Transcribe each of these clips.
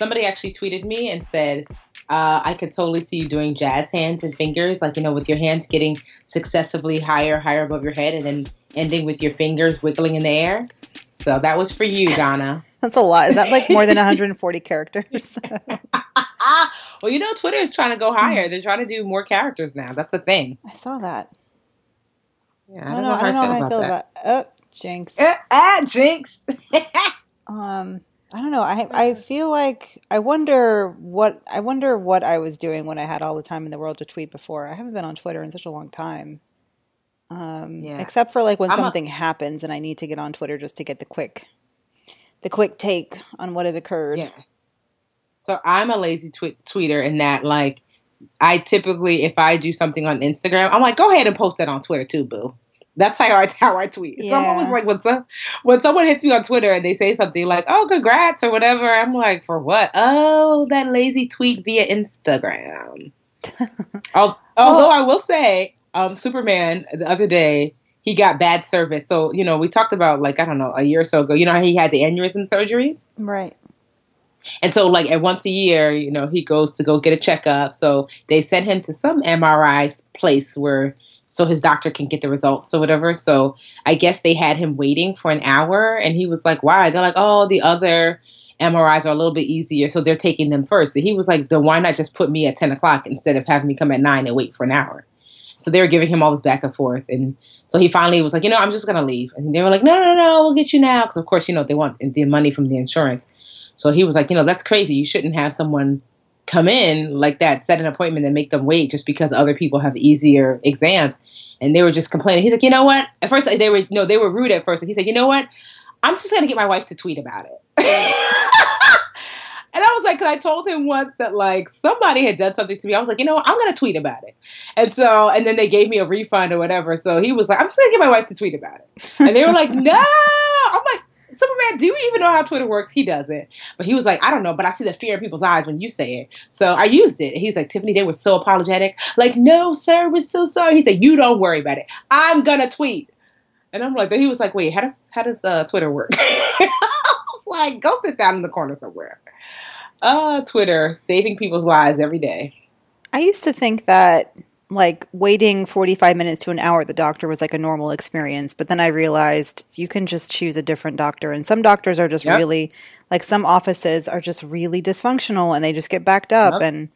Somebody actually tweeted me and said, uh, I could totally see you doing jazz hands and fingers, like, you know, with your hands getting successively higher, higher above your head, and then ending with your fingers wiggling in the air. So that was for you, Donna. That's a lot. Is that like more than 140 characters? well, you know, Twitter is trying to go higher. They're trying to do more characters now. That's a thing. I saw that. Yeah, I don't, I don't know, know, how I, don't know how I feel about, about oh, Jinx. Uh, ah, Jinx. um, I don't know. I I feel like I wonder what I wonder what I was doing when I had all the time in the world to tweet before. I haven't been on Twitter in such a long time. Um, yeah. except for like when I'm something a- happens and I need to get on Twitter just to get the quick the quick take on what has occurred. Yeah. So I'm a lazy tweet- tweeter in that like I typically if I do something on Instagram, I'm like, go ahead and post that on Twitter too, boo. That's how I how I tweet. Yeah. Someone was like when some when someone hits me on Twitter and they say something like, "Oh, congrats" or whatever. I'm like, for what? Oh, that lazy tweet via Instagram. although I will say, um, Superman the other day he got bad service. So you know we talked about like I don't know a year or so ago. You know how he had the aneurysm surgeries, right? And so, like, at once a year, you know, he goes to go get a checkup. So they sent him to some MRI place where so his doctor can get the results or whatever. So I guess they had him waiting for an hour and he was like, why? They're like, oh, the other MRIs are a little bit easier. So they're taking them first. And he was like, then why not just put me at 10 o'clock instead of having me come at nine and wait for an hour? So they were giving him all this back and forth. And so he finally was like, you know, I'm just going to leave. And they were like, no, no, no, we'll get you now. Because, of course, you know, they want the money from the insurance. So he was like, you know, that's crazy. You shouldn't have someone come in like that, set an appointment and make them wait just because other people have easier exams. And they were just complaining. He's like, you know what? At first they were no, they were rude at first. And he said, you know what? I'm just gonna get my wife to tweet about it. and I was like, because I told him once that like somebody had done something to me. I was like, you know, what? I'm gonna tweet about it. And so, and then they gave me a refund or whatever. So he was like, I'm just gonna get my wife to tweet about it. And they were like, no. I'm like, Superman, do you even know how Twitter works? He doesn't. But he was like, I don't know, but I see the fear in people's eyes when you say it. So I used it. He's like, Tiffany, they were so apologetic. Like, no, sir, we're so sorry. He said, You don't worry about it. I'm gonna tweet. And I'm like, he was like, wait, how does how does uh, Twitter work? I was like, go sit down in the corner somewhere. Uh, Twitter saving people's lives every day. I used to think that like waiting 45 minutes to an hour at the doctor was like a normal experience but then i realized you can just choose a different doctor and some doctors are just yep. really like some offices are just really dysfunctional and they just get backed up yep. and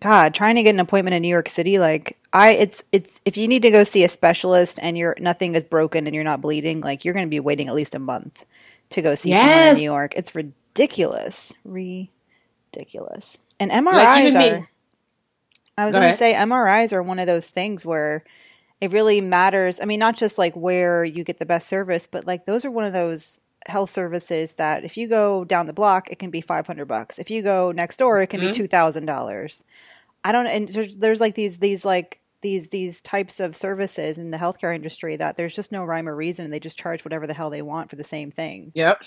god trying to get an appointment in new york city like i it's it's if you need to go see a specialist and you're nothing is broken and you're not bleeding like you're going to be waiting at least a month to go see yes. someone in new york it's ridiculous ridiculous and mris like are me I was going to say MRIs are one of those things where it really matters. I mean, not just like where you get the best service, but like those are one of those health services that if you go down the block, it can be 500 bucks. If you go next door, it can mm-hmm. be $2,000. I don't, and there's, there's like these, these like, these these types of services in the healthcare industry that there's just no rhyme or reason and they just charge whatever the hell they want for the same thing. Yep.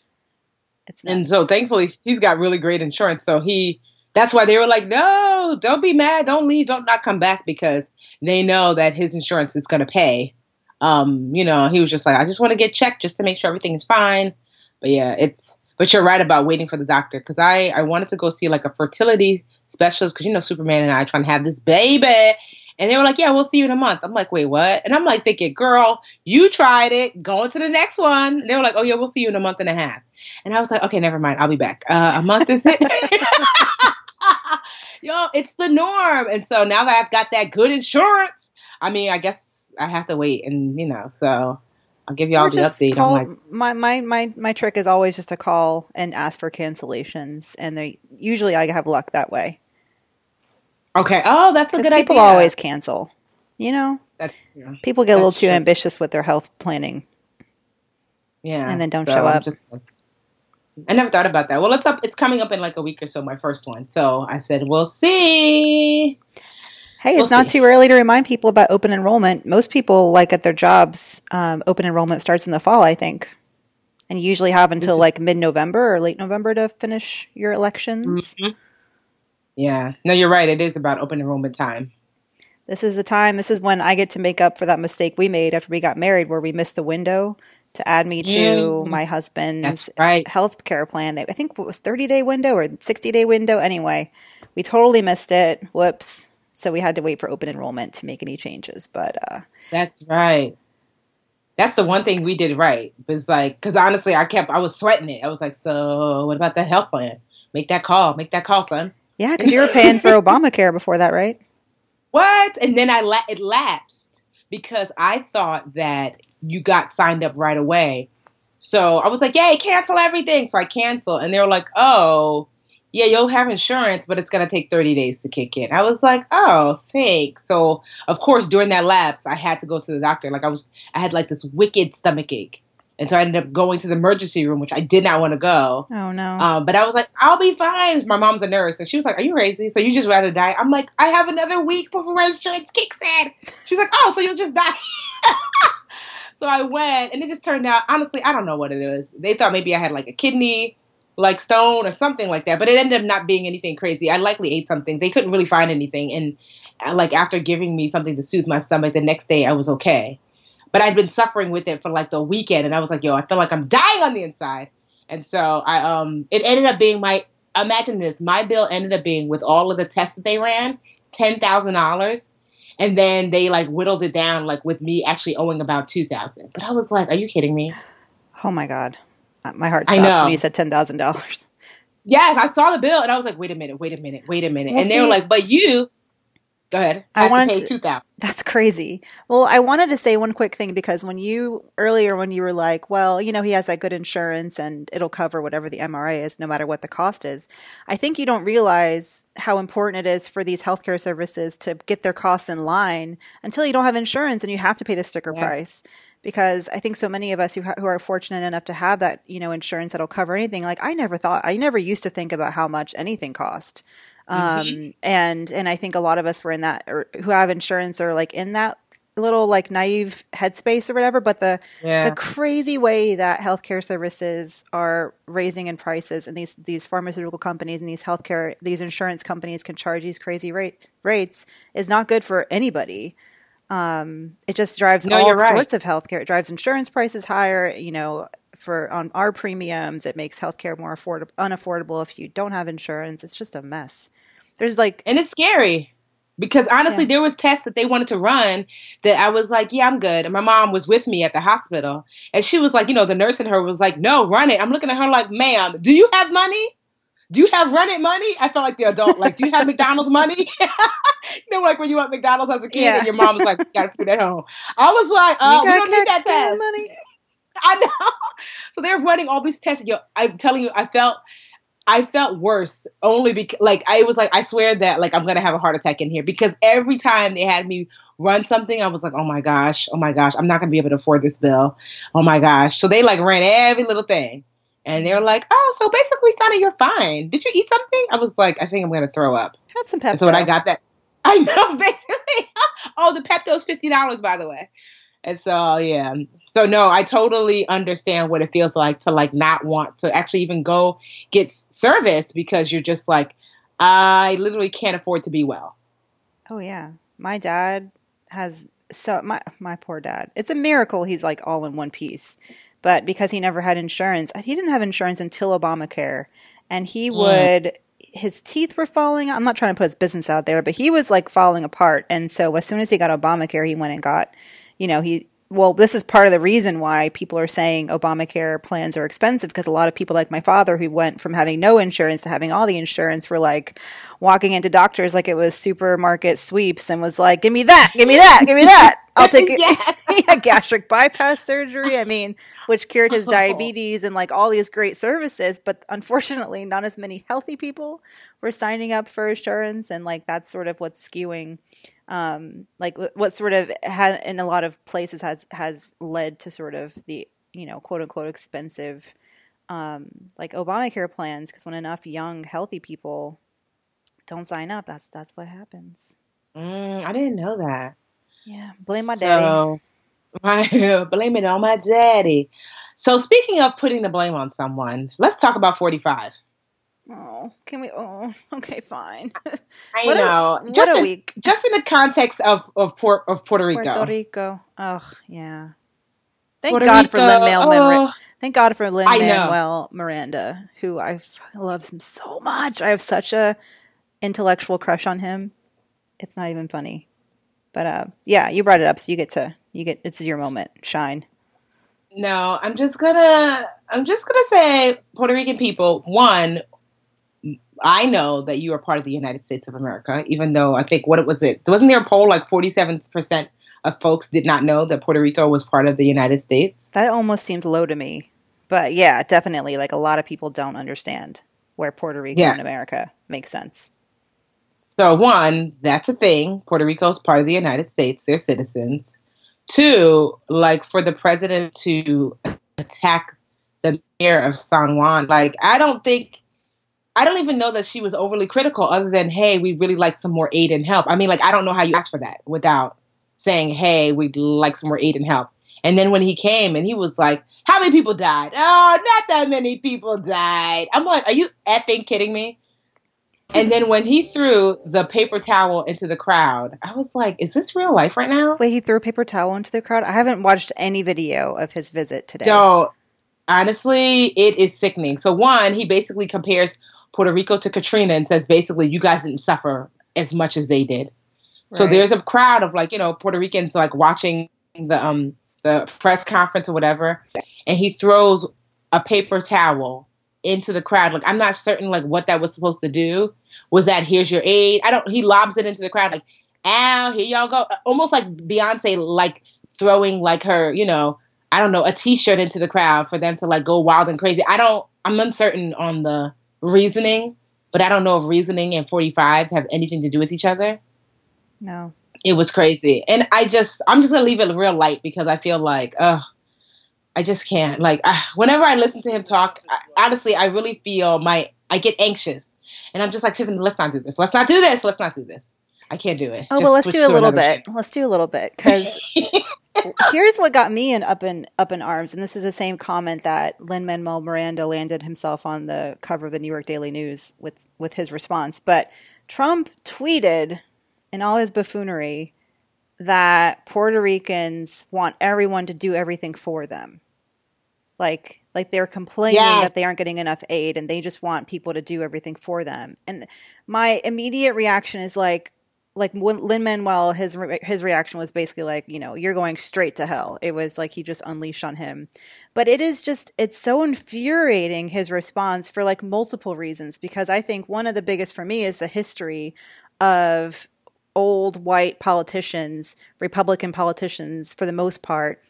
It's nuts. and so thankfully he's got really great insurance, so he that's why they were like, no, don't be mad, don't leave, don't not come back because they know that his insurance is going to pay. Um, you know, he was just like, I just want to get checked just to make sure everything is fine. But yeah, it's. But you're right about waiting for the doctor because I I wanted to go see like a fertility specialist because you know Superman and I are trying to have this baby, And they were like, yeah, we'll see you in a month. I'm like, wait, what? And I'm like thinking, girl, you tried it, going to the next one. And they were like, oh, yeah, we'll see you in a month and a half. And I was like, okay, never mind. I'll be back. Uh, a month is it? Yo, it's the norm. And so now that I've got that good insurance, I mean, I guess I have to wait. And, you know, so I'll give you all the update. Call, like, my, my, my, my trick is always just to call and ask for cancellations. And they usually I have luck that way. Okay. Oh, that's a good people idea. People always cancel. You know, that's yeah, people get a little too true. ambitious with their health planning. Yeah, and then don't so show up. Just, I never thought about that. Well, it's up. It's coming up in like a week or so. My first one. So I said, we'll see. Hey, we'll it's see. not too early to remind people about open enrollment. Most people, like at their jobs, um, open enrollment starts in the fall, I think, and you usually have until like mid-November or late November to finish your elections. Mm-hmm. Yeah. No, you're right. It is about open enrollment time. This is the time. This is when I get to make up for that mistake we made after we got married, where we missed the window to add me to my husband's right. health care plan. I think it was 30 day window or 60 day window. Anyway, we totally missed it. Whoops. So we had to wait for open enrollment to make any changes. But uh, that's right. That's the one thing we did right. Was like, because honestly, I kept, I was sweating it. I was like, so what about that health plan? Make that call. Make that call, son. Yeah, because you were paying for Obamacare before that, right? What? And then I la- it lapsed because I thought that you got signed up right away. So I was like, "Yay, cancel everything!" So I canceled, and they were like, "Oh, yeah, you'll have insurance, but it's gonna take 30 days to kick in." I was like, "Oh, thanks." So of course, during that lapse, I had to go to the doctor. Like I was, I had like this wicked stomach ache, and so I ended up going to the emergency room, which I did not want to go. Oh no! Um, but I was like, I'll be fine. My mom's a nurse, and she was like, "Are you crazy? So you just rather die?" I'm like, I have another week before my insurance kicks in. She's like, Oh, so you'll just die? so I went, and it just turned out. Honestly, I don't know what it is. They thought maybe I had like a kidney like stone or something like that, but it ended up not being anything crazy. I likely ate something. They couldn't really find anything, and uh, like after giving me something to soothe my stomach, the next day I was okay but I'd been suffering with it for like the weekend, and I was like, yo, I feel like I'm dying on the inside. And so I um it ended up being my imagine this, my bill ended up being with all of the tests that they ran, ten thousand dollars. And then they like whittled it down like with me actually owing about two thousand. But I was like, Are you kidding me? Oh my God. Uh, my heart stopped when you said ten thousand dollars. Yes, I saw the bill and I was like, wait a minute, wait a minute, wait a minute. Well, and they see, were like, but you Go ahead. I, I wanted to pay two thousand. That's crazy. Well, I wanted to say one quick thing because when you earlier when you were like, well, you know, he has that good insurance and it'll cover whatever the MRA is, no matter what the cost is. I think you don't realize how important it is for these healthcare services to get their costs in line until you don't have insurance and you have to pay the sticker yeah. price because I think so many of us who, ha- who are fortunate enough to have that, you know, insurance that'll cover anything. Like I never thought, I never used to think about how much anything cost. Um, mm-hmm. and, and I think a lot of us were in that or who have insurance or like in that little like naive headspace or whatever, but the yeah. the crazy way that healthcare services are raising in prices and these these pharmaceutical companies and these healthcare these insurance companies can charge these crazy rate rates is not good for anybody. Um, it just drives no, all sorts of healthcare. It drives insurance prices higher. You know, for on our premiums, it makes healthcare more affordable, unaffordable if you don't have insurance. It's just a mess. There's like, and it's scary because honestly, yeah. there was tests that they wanted to run that I was like, yeah, I'm good. And my mom was with me at the hospital, and she was like, you know, the nurse in her was like, no, run it. I'm looking at her like, ma'am, do you have money? Do you have run it money? I felt like the adult, like, do you have McDonald's money? you know, like when you went McDonald's as a kid yeah. and your mom was like, got to food at home. I was like, uh, we don't need that test. Money? I know. So they're running all these tests. Yo, I'm telling you, I felt I felt worse only because like I was like I swear that like I'm gonna have a heart attack in here because every time they had me run something I was like oh my gosh oh my gosh I'm not gonna be able to afford this bill. Oh my gosh. So they like ran every little thing and they were like oh so basically kind of you're fine. Did you eat something? I was like I think I'm gonna throw up. Had some Pepto so when I got that I know basically. Oh the Pepto's fifty dollars by the way. And so yeah so no, I totally understand what it feels like to like not want to actually even go get service because you're just like, I literally can't afford to be well. Oh yeah. My dad has so my my poor dad. It's a miracle he's like all in one piece. But because he never had insurance, he didn't have insurance until Obamacare. And he mm. would his teeth were falling. I'm not trying to put his business out there, but he was like falling apart. And so as soon as he got Obamacare, he went and got, you know, he well, this is part of the reason why people are saying Obamacare plans are expensive because a lot of people like my father who went from having no insurance to having all the insurance were like walking into doctors like it was supermarket sweeps and was like, "Give me that, give me that, give me that." I'll take it. yeah. had gastric bypass surgery. I mean, which cured his oh. diabetes and like all these great services, but unfortunately, not as many healthy people were signing up for insurance, and like that's sort of what's skewing um, like what sort of had in a lot of places has has led to sort of the you know quote unquote expensive um, like Obamacare plans because when enough young healthy people don't sign up, that's that's what happens. Mm, I didn't know that. Yeah, blame my so, daddy. blame it on my daddy. So speaking of putting the blame on someone, let's talk about forty five. Oh, can we? Oh, okay, fine. I what know. A, just, in, week. just in the context of of, Port, of Puerto Rico. Puerto Rico. Oh, yeah. Thank Puerto God Rico. for Lin Manuel. Oh. Thank God for Lin Manuel Miranda, who I love him so much. I have such a intellectual crush on him. It's not even funny. But uh, yeah, you brought it up, so you get to you get. It's your moment. Shine. No, I'm just gonna I'm just gonna say Puerto Rican people, one, I know that you are part of the United States of America, even though I think what was it? Wasn't there a poll like 47% of folks did not know that Puerto Rico was part of the United States? That almost seemed low to me. But yeah, definitely. Like a lot of people don't understand where Puerto Rico yes. and America makes sense. So, one, that's a thing. Puerto Rico is part of the United States, they're citizens. Two, like for the president to attack the mayor of San Juan, like I don't think I don't even know that she was overly critical, other than, hey, we really like some more aid and help. I mean, like, I don't know how you ask for that without saying, hey, we'd like some more aid and help. And then when he came and he was like, how many people died? Oh, not that many people died. I'm like, are you effing kidding me? And then when he threw the paper towel into the crowd, I was like, is this real life right now? Wait, he threw a paper towel into the crowd? I haven't watched any video of his visit today. So, honestly, it is sickening. So, one, he basically compares Puerto Rico to Katrina and says basically you guys didn't suffer as much as they did. Right. So there's a crowd of like, you know, Puerto Ricans like watching the um the press conference or whatever, and he throws a paper towel into the crowd. Like I'm not certain like what that was supposed to do. Was that here's your aid? I don't he lobs it into the crowd like, ow, here y'all go. Almost like Beyonce like throwing like her, you know, I don't know, a t shirt into the crowd for them to like go wild and crazy. I don't I'm uncertain on the reasoning, but I don't know if reasoning and 45 have anything to do with each other. No. It was crazy. And I just, I'm just going to leave it real light because I feel like, ugh, I just can't. Like, uh, whenever I listen to him talk, I, honestly, I really feel my, I get anxious. And I'm just like, Tiffany, let's not do this. Let's not do this. Let's not do this. I can't do it. Oh, just well, let's do a little bit. Let's do a little bit because here's what got me in up in up in arms, and this is the same comment that Lin Manuel Miranda landed himself on the cover of the New York Daily News with with his response. But Trump tweeted in all his buffoonery that Puerto Ricans want everyone to do everything for them. Like like they're complaining yes. that they aren't getting enough aid and they just want people to do everything for them. And my immediate reaction is like, like Lin Manuel, his re- his reaction was basically like, you know, you're going straight to hell. It was like he just unleashed on him. But it is just it's so infuriating his response for like multiple reasons because I think one of the biggest for me is the history of old white politicians, Republican politicians for the most part,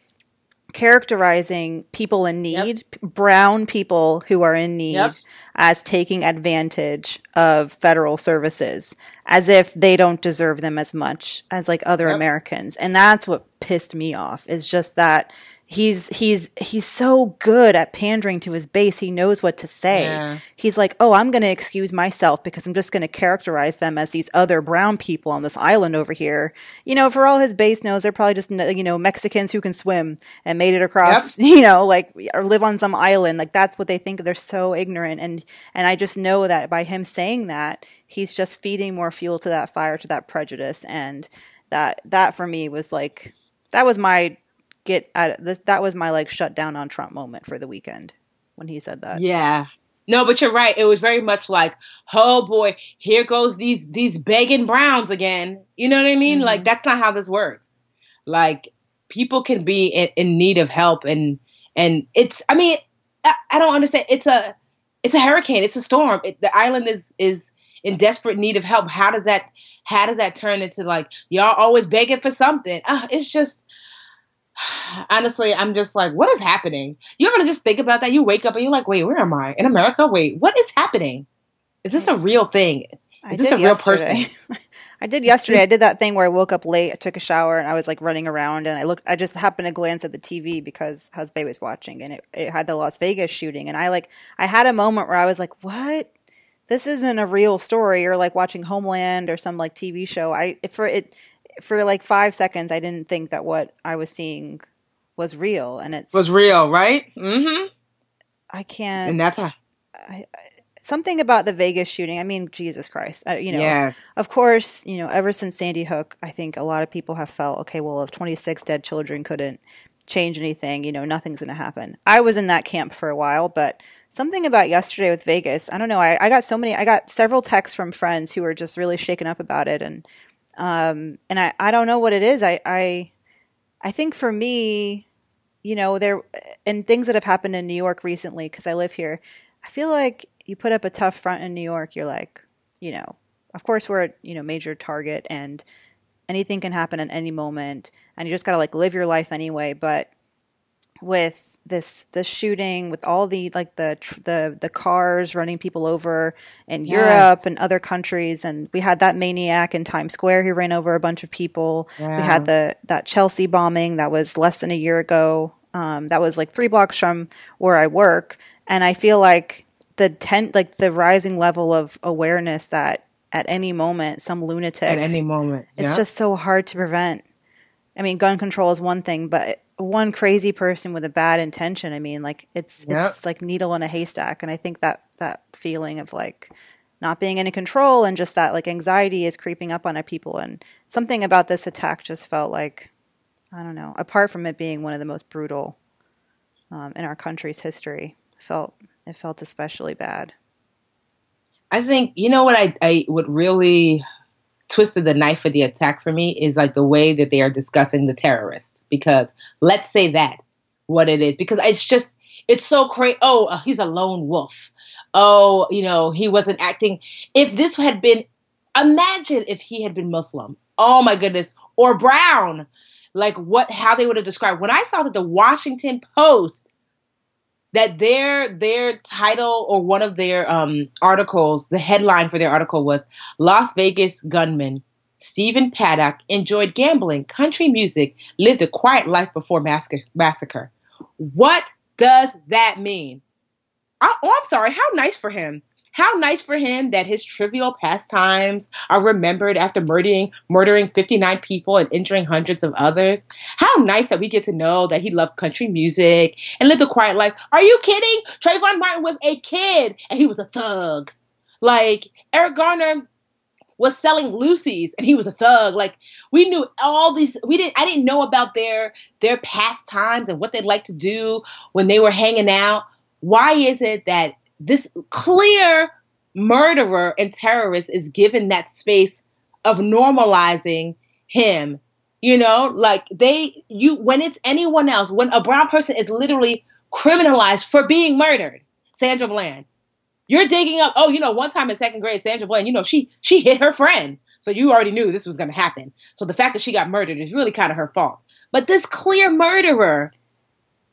characterizing people in need, yep. brown people who are in need, yep. as taking advantage of federal services, as if they don't deserve them as much as like other yep. Americans. And that's what pissed me off is just that he's he's he's so good at pandering to his base. He knows what to say. Yeah. he's like oh i'm going to excuse myself because i'm just going to characterize them as these other brown people on this island over here. You know for all his base knows they're probably just you know mexicans who can swim and made it across yep. you know like or live on some island. Like that's what they think. They're so ignorant. And and i just know that by him saying that he's just feeding more fuel to that fire to that prejudice. And that that for me was like that was my get at of this that was my like shut down on Trump moment for the weekend when he said that. Yeah. No, but you're right. It was very much like, oh boy, here goes these these begging Browns again. You know what I mean? Mm-hmm. Like that's not how this works. Like people can be in, in need of help, and and it's. I mean, I, I, don't understand. It's a it's a hurricane. It's a storm. It, the island is is in desperate need of help. How does that how does that turn into like y'all always begging for something? Uh, it's just honestly, I'm just like, what is happening? You ever just think about that? You wake up and you're like, wait, where am I? In America? Wait, what is happening? Is this a real thing? Is I this a real person? I did yesterday. I did that thing where I woke up late, I took a shower, and I was like running around, and I looked. I just happened to glance at the TV because husband was watching, and it, it had the Las Vegas shooting, and I like I had a moment where I was like, "What? This isn't a real story," or like watching Homeland or some like TV show. I for it for like five seconds, I didn't think that what I was seeing was real, and it was real, right? Mm-hmm. I can't, and that's how. I, I, something about the Vegas shooting. I mean, Jesus Christ, uh, you know. Yes. Of course, you know, ever since Sandy Hook, I think a lot of people have felt, okay, well, if 26 dead children couldn't change anything, you know, nothing's going to happen. I was in that camp for a while, but something about yesterday with Vegas, I don't know. I, I got so many, I got several texts from friends who were just really shaken up about it, and um, and I, I don't know what it is. I, I, I think for me, you know, there and things that have happened in New York recently because I live here. I feel like you put up a tough front in New York. You're like, you know, of course we're a, you know major target and anything can happen at any moment, and you just gotta like live your life anyway. But with this this shooting with all the like the the the cars running people over in yes. Europe and other countries and we had that maniac in Times Square who ran over a bunch of people yeah. we had the that Chelsea bombing that was less than a year ago um, that was like three blocks from where I work and I feel like the tent like the rising level of awareness that at any moment some lunatic at any moment yeah. it's just so hard to prevent I mean gun control is one thing but one crazy person with a bad intention. I mean, like it's yep. it's like needle in a haystack, and I think that that feeling of like not being in control and just that like anxiety is creeping up on a people. And something about this attack just felt like I don't know. Apart from it being one of the most brutal um, in our country's history, felt it felt especially bad. I think you know what I I would really twisted the knife of the attack for me is like the way that they are discussing the terrorist. Because let's say that what it is, because it's just it's so crazy. Oh, uh, he's a lone wolf. Oh, you know, he wasn't acting. If this had been, imagine if he had been Muslim. Oh my goodness, or brown. Like what? How they would have described. When I saw that the Washington Post that their their title or one of their um, articles, the headline for their article was Las Vegas gunman Stephen Paddock enjoyed gambling, country music, lived a quiet life before massacre. What does that mean? I, oh, I'm sorry. How nice for him. How nice for him that his trivial pastimes are remembered after murdering murdering 59 people and injuring hundreds of others. How nice that we get to know that he loved country music and lived a quiet life. Are you kidding? Trayvon Martin was a kid and he was a thug. Like Eric Garner was selling loosies and he was a thug. Like we knew all these we didn't I didn't know about their their pastimes and what they'd like to do when they were hanging out. Why is it that this clear murderer and terrorist is given that space of normalizing him. You know, like they, you, when it's anyone else, when a brown person is literally criminalized for being murdered, Sandra Bland, you're digging up, oh, you know, one time in second grade, Sandra Bland, you know, she, she hit her friend. So you already knew this was going to happen. So the fact that she got murdered is really kind of her fault. But this clear murderer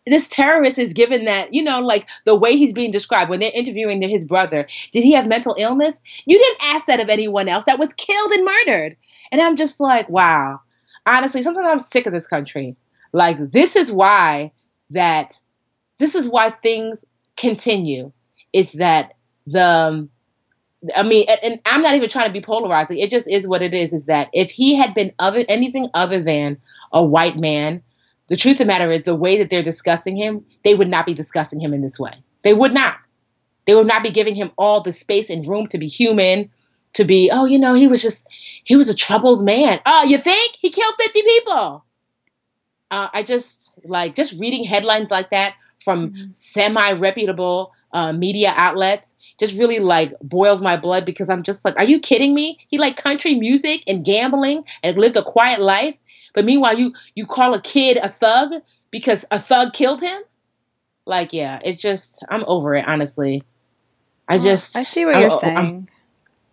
this terrorist is given that, you know, like the way he's being described when they're interviewing his brother. Did he have mental illness? You didn't ask that of anyone else that was killed and murdered. And I'm just like, wow. Honestly, sometimes I'm sick of this country. Like, this is why that, this is why things continue. Is that the, um, I mean, and, and I'm not even trying to be polarizing. It just is what it is. Is that if he had been other anything other than a white man, the truth of the matter is, the way that they're discussing him, they would not be discussing him in this way. They would not. They would not be giving him all the space and room to be human, to be, oh, you know, he was just, he was a troubled man. Oh, you think? He killed 50 people. Uh, I just, like, just reading headlines like that from mm-hmm. semi reputable uh, media outlets just really like boils my blood because I'm just like, are you kidding me? He like country music and gambling and lived a quiet life, but meanwhile you you call a kid a thug because a thug killed him. Like, yeah, it's just I'm over it honestly. I just I see what you're saying. I'm,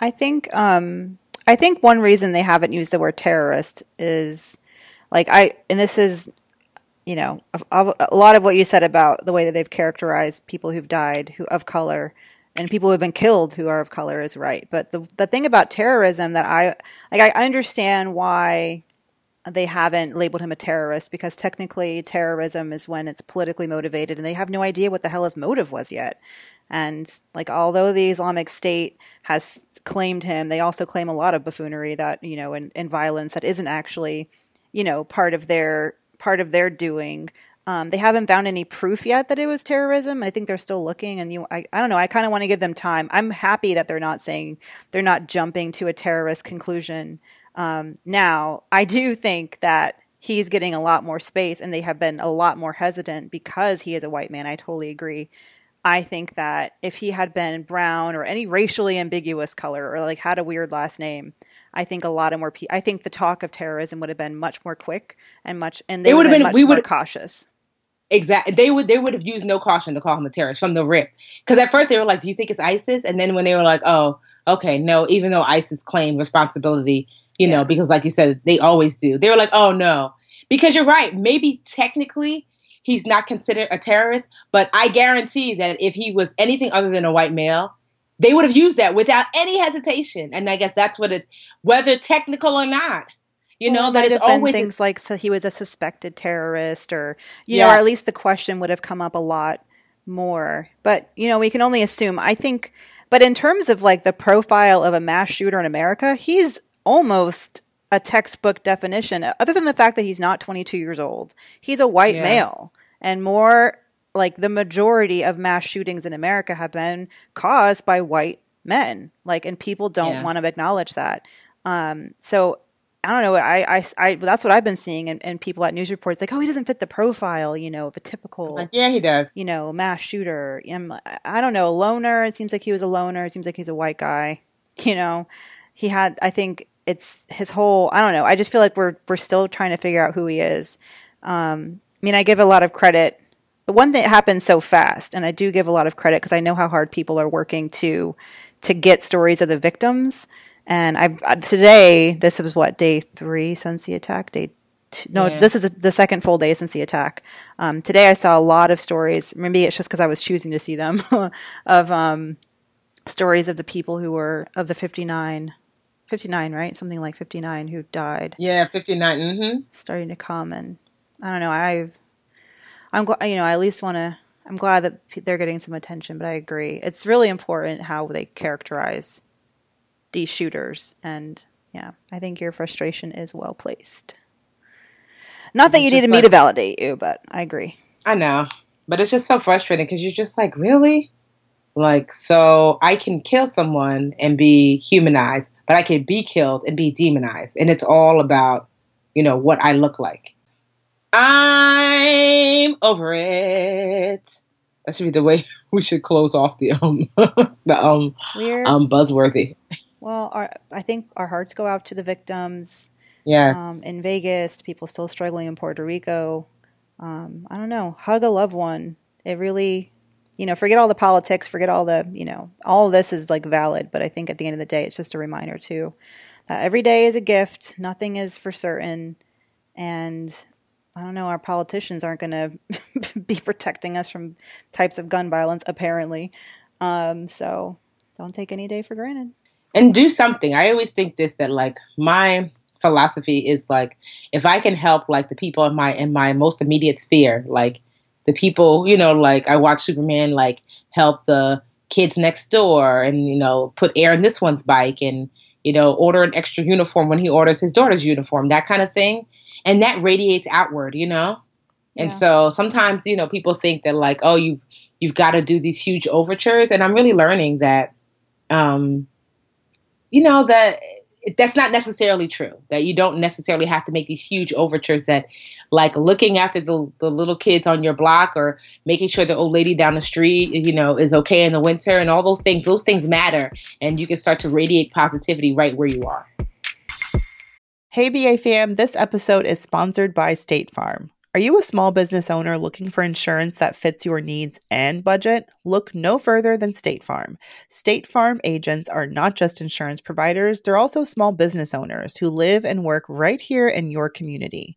I think um I think one reason they haven't used the word terrorist is like I and this is you know a, a, lot of what you said about the way that they've characterized people who've died who of color and people who have been killed who are of color is right. But the the thing about terrorism that I like I understand why they haven't labeled him a terrorist because technically terrorism is when it's politically motivated and they have no idea what the hell his motive was yet. And like, although the Islamic State has claimed him, they also claim a lot of buffoonery that you know and, and violence that isn't actually, you know, part of their part of their doing. Um, they haven't found any proof yet that it was terrorism. I think they're still looking, and you, I, I don't know. I kind of want to give them time. I'm happy that they're not saying they're not jumping to a terrorist conclusion. Um, now, I do think that he's getting a lot more space, and they have been a lot more hesitant because he is a white man. I totally agree. I think that if he had been brown or any racially ambiguous color or like had a weird last name, I think a lot of more people. I think the talk of terrorism would have been much more quick and much, and they would have been, much we more cautious. Exactly. They would they would have used no caution to call him a terrorist from the rip. Because at first they were like, "Do you think it's ISIS?" And then when they were like, "Oh, okay, no," even though ISIS claimed responsibility, you yeah. know, because like you said, they always do. They were like, "Oh no," because you're right. Maybe technically he's not considered a terrorist, but I guarantee that if he was anything other than a white male, they would have used that without any hesitation. And I guess that's what it's whether technical or not. You well, know that it's always things like so he was a suspected terrorist, or you yeah. know, or at least the question would have come up a lot more. But you know, we can only assume. I think, but in terms of like the profile of a mass shooter in America, he's almost a textbook definition, other than the fact that he's not 22 years old. He's a white yeah. male, and more like the majority of mass shootings in America have been caused by white men. Like, and people don't yeah. want to acknowledge that. Um, so I don't know. I, I, I, that's what I've been seeing, and, and people at news reports like, oh, he doesn't fit the profile, you know, of a typical, yeah, he does, you know, mass shooter. I'm, I don't know, a loner. It seems like he was a loner. It seems like he's a white guy. You know, he had. I think it's his whole I don't know. I just feel like we're we're still trying to figure out who he is. Um, I mean, I give a lot of credit. The one thing that happened so fast, and I do give a lot of credit because I know how hard people are working to to get stories of the victims. And I uh, today this was what day three since the attack. Day two, no, yeah. this is the second full day since the attack. Um, today I saw a lot of stories. Maybe it's just because I was choosing to see them of um, stories of the people who were of the fifty nine 59, right? Something like 59 who died. Yeah, 59. Mm-hmm. Starting to come. And I don't know. I've, I'm glad, you know, I at least want to, I'm glad that they're getting some attention, but I agree. It's really important how they characterize these shooters. And yeah, I think your frustration is well placed. Not that you needed like, me to validate you, but I agree. I know. But it's just so frustrating because you're just like, really? Like, so I can kill someone and be humanized, but I can be killed and be demonized. And it's all about, you know, what I look like. I'm over it. That should be the way we should close off the um the um We're, um buzzworthy. Well, our, I think our hearts go out to the victims. Yes. Um, in Vegas, people still struggling in Puerto Rico. Um, I don't know. Hug a loved one. It really you know, forget all the politics, forget all the, you know, all this is like valid, but I think at the end of the day, it's just a reminder too that every day is a gift, nothing is for certain, and I don't know, our politicians aren't going to be protecting us from types of gun violence, apparently. Um, so don't take any day for granted. And do something. I always think this that like my philosophy is like if I can help like the people in my in my most immediate sphere, like the people, you know, like I watch Superman like help the kids next door and, you know, put air in this one's bike and, you know, order an extra uniform when he orders his daughter's uniform, that kind of thing. And that radiates outward, you know? Yeah. And so sometimes, you know, people think that like, oh, you you've got to do these huge overtures. And I'm really learning that um, you know, that that's not necessarily true. That you don't necessarily have to make these huge overtures that, like looking after the the little kids on your block or making sure the old lady down the street, you know, is okay in the winter and all those things. Those things matter, and you can start to radiate positivity right where you are. Hey, BA fam! This episode is sponsored by State Farm. Are you a small business owner looking for insurance that fits your needs and budget? Look no further than State Farm. State Farm agents are not just insurance providers, they're also small business owners who live and work right here in your community.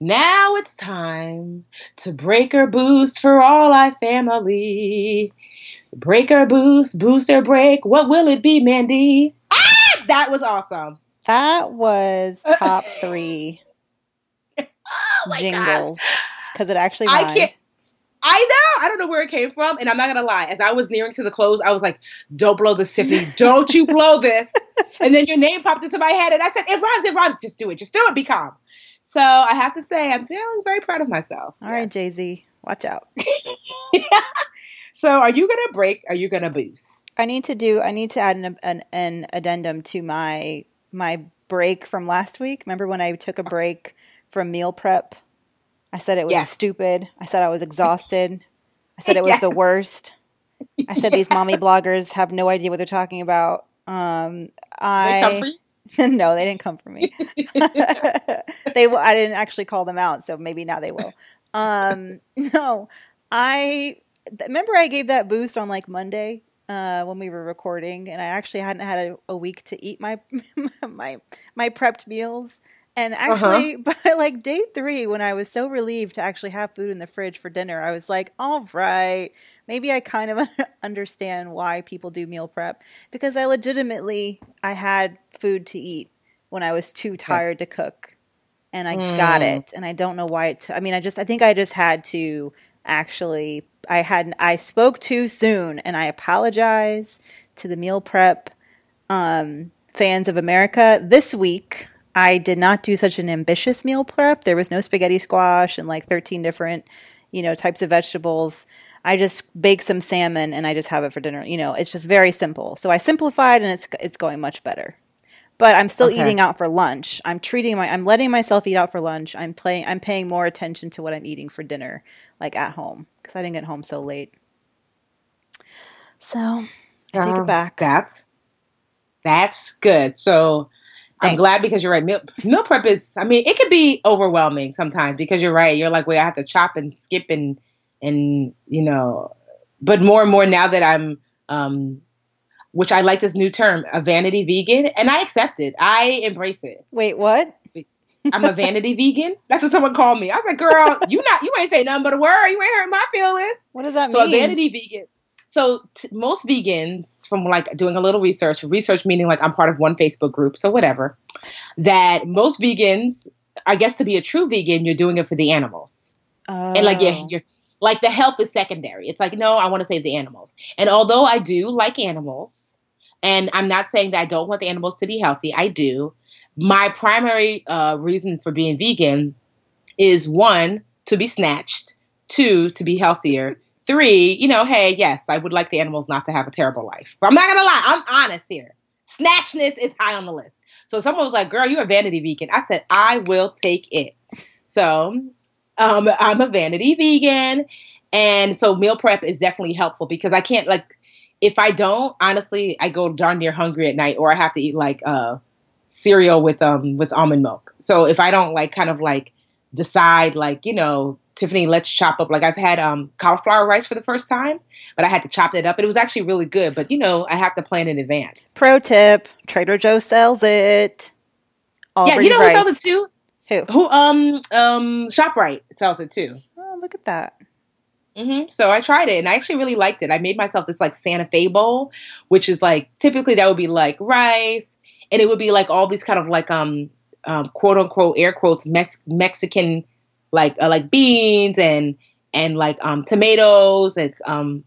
now it's time to break or boost for all our family. Break or boost, boost or break. What will it be, Mandi? Ah, that was awesome. That was top three oh jingles because it actually rhymed. I can't. I know. I don't know where it came from, and I'm not gonna lie. As I was nearing to the close, I was like, "Don't blow the Tiffany. Don't you blow this." and then your name popped into my head, and I said, "It rhymes. It rhymes. Just do it. Just do it. Be calm." So I have to say, I'm feeling very proud of myself. All right, Jay Z, watch out. so, are you gonna break? Are you gonna boost? I need to do. I need to add an, an, an addendum to my my break from last week. Remember when I took a break from meal prep? I said it was yes. stupid. I said I was exhausted. I said it was yes. the worst. I said these mommy bloggers have no idea what they're talking about. Um, I they no, they didn't come for me. they I didn't actually call them out, so maybe now they will. Um, no, I remember I gave that boost on like Monday uh, when we were recording, and I actually hadn't had a, a week to eat my my my prepped meals. And uh-huh. actually, uh-huh. by like day three, when I was so relieved to actually have food in the fridge for dinner, I was like, all right, maybe I kind of understand why people do meal prep because I legitimately I had food to eat when I was too tired to cook, and I mm. got it. And I don't know why it. T- I mean, I just I think I just had to actually. I had I spoke too soon, and I apologize to the meal prep um, fans of America this week. I did not do such an ambitious meal prep. There was no spaghetti squash and like 13 different, you know, types of vegetables. I just bake some salmon and I just have it for dinner. You know, it's just very simple. So I simplified and it's it's going much better. But I'm still okay. eating out for lunch. I'm treating my I'm letting myself eat out for lunch. I'm playing I'm paying more attention to what I'm eating for dinner like at home cuz I didn't get home so late. So, I take it um, back. That's that's good. So Thanks. I'm glad because you're right. Meal, meal prep is, I mean, it can be overwhelming sometimes because you're right. You're like, wait, I have to chop and skip and, and, you know, but more and more now that I'm, um, which I like this new term, a vanity vegan, and I accept it. I embrace it. Wait, what? I'm a vanity vegan. That's what someone called me. I was like, girl, you not, you ain't say nothing but a word. You ain't hurt my feelings. What does that so mean? So a vanity vegan so t- most vegans from like doing a little research research meaning like i'm part of one facebook group so whatever that most vegans i guess to be a true vegan you're doing it for the animals. Oh. and like you're, you're like the health is secondary. It's like no i want to save the animals. And although i do like animals and i'm not saying that i don't want the animals to be healthy i do my primary uh, reason for being vegan is one to be snatched two to be healthier Three, you know, hey, yes, I would like the animals not to have a terrible life. But I'm not gonna lie, I'm honest here. Snatchness is high on the list. So someone was like, "Girl, you're a vanity vegan." I said, "I will take it." So um, I'm a vanity vegan, and so meal prep is definitely helpful because I can't like if I don't, honestly, I go darn near hungry at night, or I have to eat like uh, cereal with um with almond milk. So if I don't like kind of like decide like you know Tiffany, let's chop up. Like I've had um, cauliflower rice for the first time, but I had to chop it up. It was actually really good, but you know, I have to plan in advance. Pro tip: Trader Joe sells it. yeah, you know who sells it too? Who? Who? Um, um, Shoprite sells it too. Oh, look at that. Mm-hmm. So I tried it and I actually really liked it. I made myself this like Santa Fe bowl, which is like typically that would be like rice, and it would be like all these kind of like um, um quote unquote air quotes Mex- Mexican like uh, like beans and and like um tomatoes and um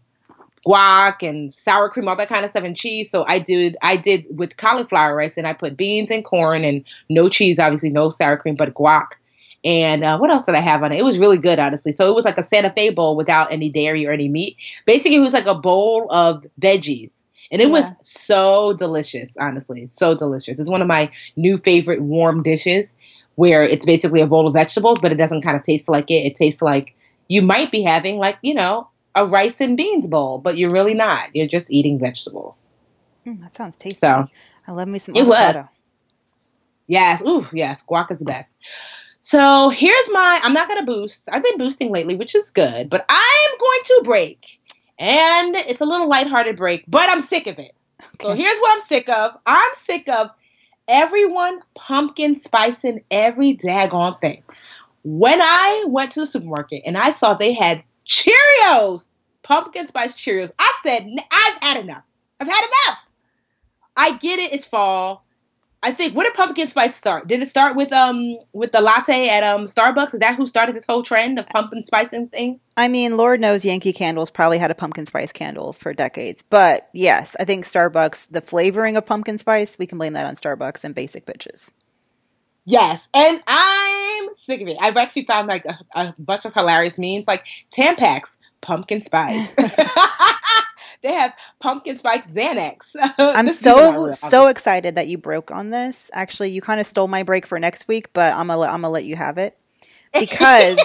guac and sour cream, all that kind of stuff, and cheese. So I did I did with cauliflower rice, and I put beans and corn and no cheese, obviously no sour cream, but guac. And uh, what else did I have on it? It was really good, honestly. So it was like a Santa Fe bowl without any dairy or any meat. Basically, it was like a bowl of veggies. And it yeah. was so delicious, honestly. So delicious. It's one of my new favorite warm dishes where it's basically a bowl of vegetables, but it doesn't kind of taste like it. It tastes like you might be having, like, you know, a rice and beans bowl, but you're really not. You're just eating vegetables. Mm, that sounds tasty. So I love me some. It avocado. was. Yes. Ooh, yes. Guac is the best. So here's my. I'm not gonna boost. I've been boosting lately, which is good, but I'm going to break, and it's a little lighthearted break, but I'm sick of it. Okay. So here's what I'm sick of. I'm sick of everyone pumpkin spicing every daggone thing. When I went to the supermarket and I saw they had Cheerios, pumpkin spice Cheerios. I said, I've had enough. I've had enough. I get it. It's fall. I think when did pumpkin spice start? Did it start with um with the latte at um Starbucks? Is that who started this whole trend of pumpkin spicing thing? I mean, Lord knows Yankee Candles probably had a pumpkin spice candle for decades. But yes, I think Starbucks, the flavoring of pumpkin spice, we can blame that on Starbucks and basic bitches. Yes, and I'm sick of it. I've actually found like a, a bunch of hilarious memes, like Tampax, pumpkin spice. they have pumpkin spice Xanax. I'm so so excited that you broke on this. Actually, you kind of stole my break for next week, but I'm gonna I'm gonna let you have it because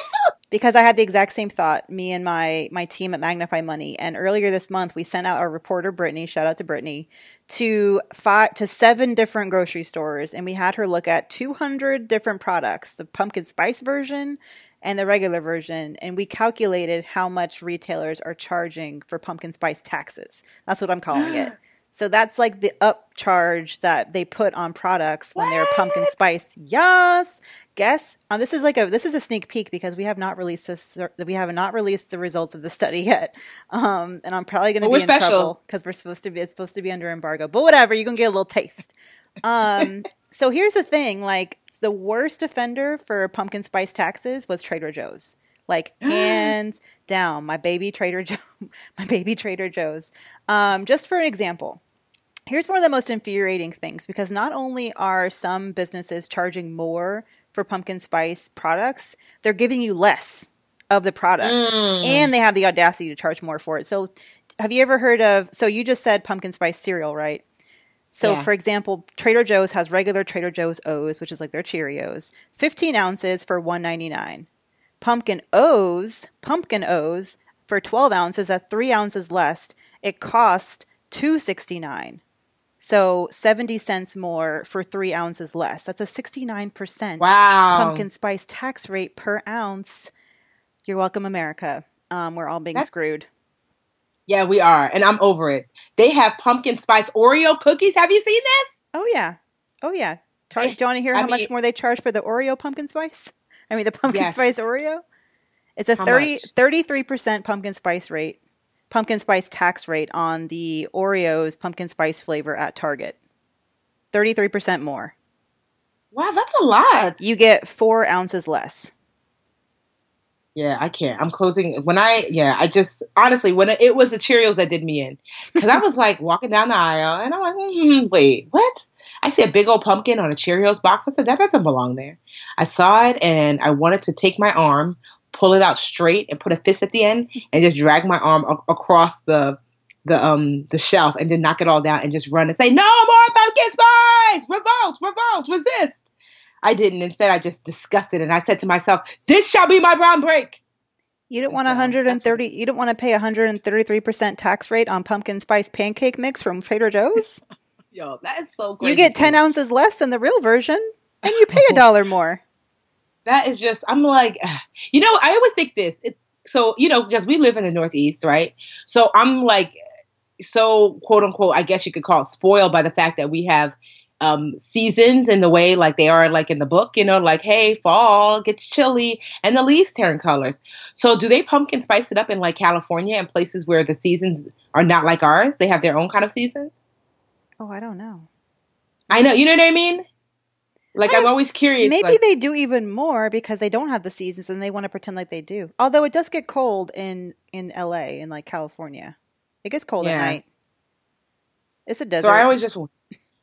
because I had the exact same thought. Me and my my team at Magnify Money, and earlier this month we sent out our reporter Brittany. Shout out to Brittany to five to seven different grocery stores, and we had her look at 200 different products: the pumpkin spice version and the regular version, and we calculated how much retailers are charging for pumpkin spice taxes. That's what I'm calling it. So that's like the upcharge that they put on products when they're pumpkin spice. Yes. Guess um, this is like a this is a sneak peek because we have not released this we have not released the results of the study yet, um, and I'm probably going to be in special. trouble because we're supposed to be it's supposed to be under embargo. But whatever, you can get a little taste. Um, so here's the thing: like the worst offender for pumpkin spice taxes was Trader Joe's. Like hands down my baby trader joe my baby trader joe's. Um, just for an example here's one of the most infuriating things because not only are some businesses charging more for pumpkin spice products they're giving you less of the product mm. and they have the audacity to charge more for it. So have you ever heard of so you just said pumpkin spice cereal right so, yeah. for example, Trader Joe's has regular Trader Joe's O's, which is like their Cheerios, 15 ounces for 1.99. pumpkin O's, pumpkin O's for 12 ounces at three ounces less, it cost 269 so 70 cents more for three ounces less. That's a 69% wow. pumpkin spice tax rate per ounce. You're welcome, America. Um, we're all being That's, screwed. Yeah, we are. And I'm over it. They have pumpkin spice Oreo cookies. Have you seen this? Oh, yeah. Oh, yeah. do you want to hear I how mean, much more they charge for the Oreo pumpkin spice? I mean, the pumpkin yes. spice Oreo. It's a 30, 33% pumpkin spice rate, pumpkin spice tax rate on the Oreos pumpkin spice flavor at Target. 33% more. Wow, that's a lot. You get four ounces less. Yeah, I can't. I'm closing. When I, yeah, I just, honestly, when it, it was the Cheerios that did me in. Because I was like walking down the aisle and I'm like, mm, wait, what? I see a big old pumpkin on a Cheerios box. I said, that doesn't belong there. I saw it and I wanted to take my arm, pull it out straight, and put a fist at the end and just drag my arm a- across the the um the shelf and then knock it all down and just run and say, No more pumpkin spice! Revolt, revolt, resist. I didn't. Instead, I just discussed it and I said to myself, This shall be my brown break. You don't want so, 130 you don't want to pay 133% tax rate on pumpkin spice pancake mix from Trader Joe's? Yo, that is so great. You get 10 ounces less than the real version and you pay a dollar more. That is just, I'm like, you know, I always think this. It, so, you know, because we live in the Northeast, right? So I'm like, so quote unquote, I guess you could call it spoiled by the fact that we have um, seasons in the way like they are like in the book, you know, like hey, fall gets chilly and the leaves turn colors. So do they pumpkin spice it up in like California and places where the seasons are not like ours? They have their own kind of seasons. Oh, I don't know. I know, you know what I mean. Like I'm always curious. Maybe like, they do even more because they don't have the seasons and they want to pretend like they do. Although it does get cold in in LA in like California. It gets cold yeah. at night. It's a desert. So I always just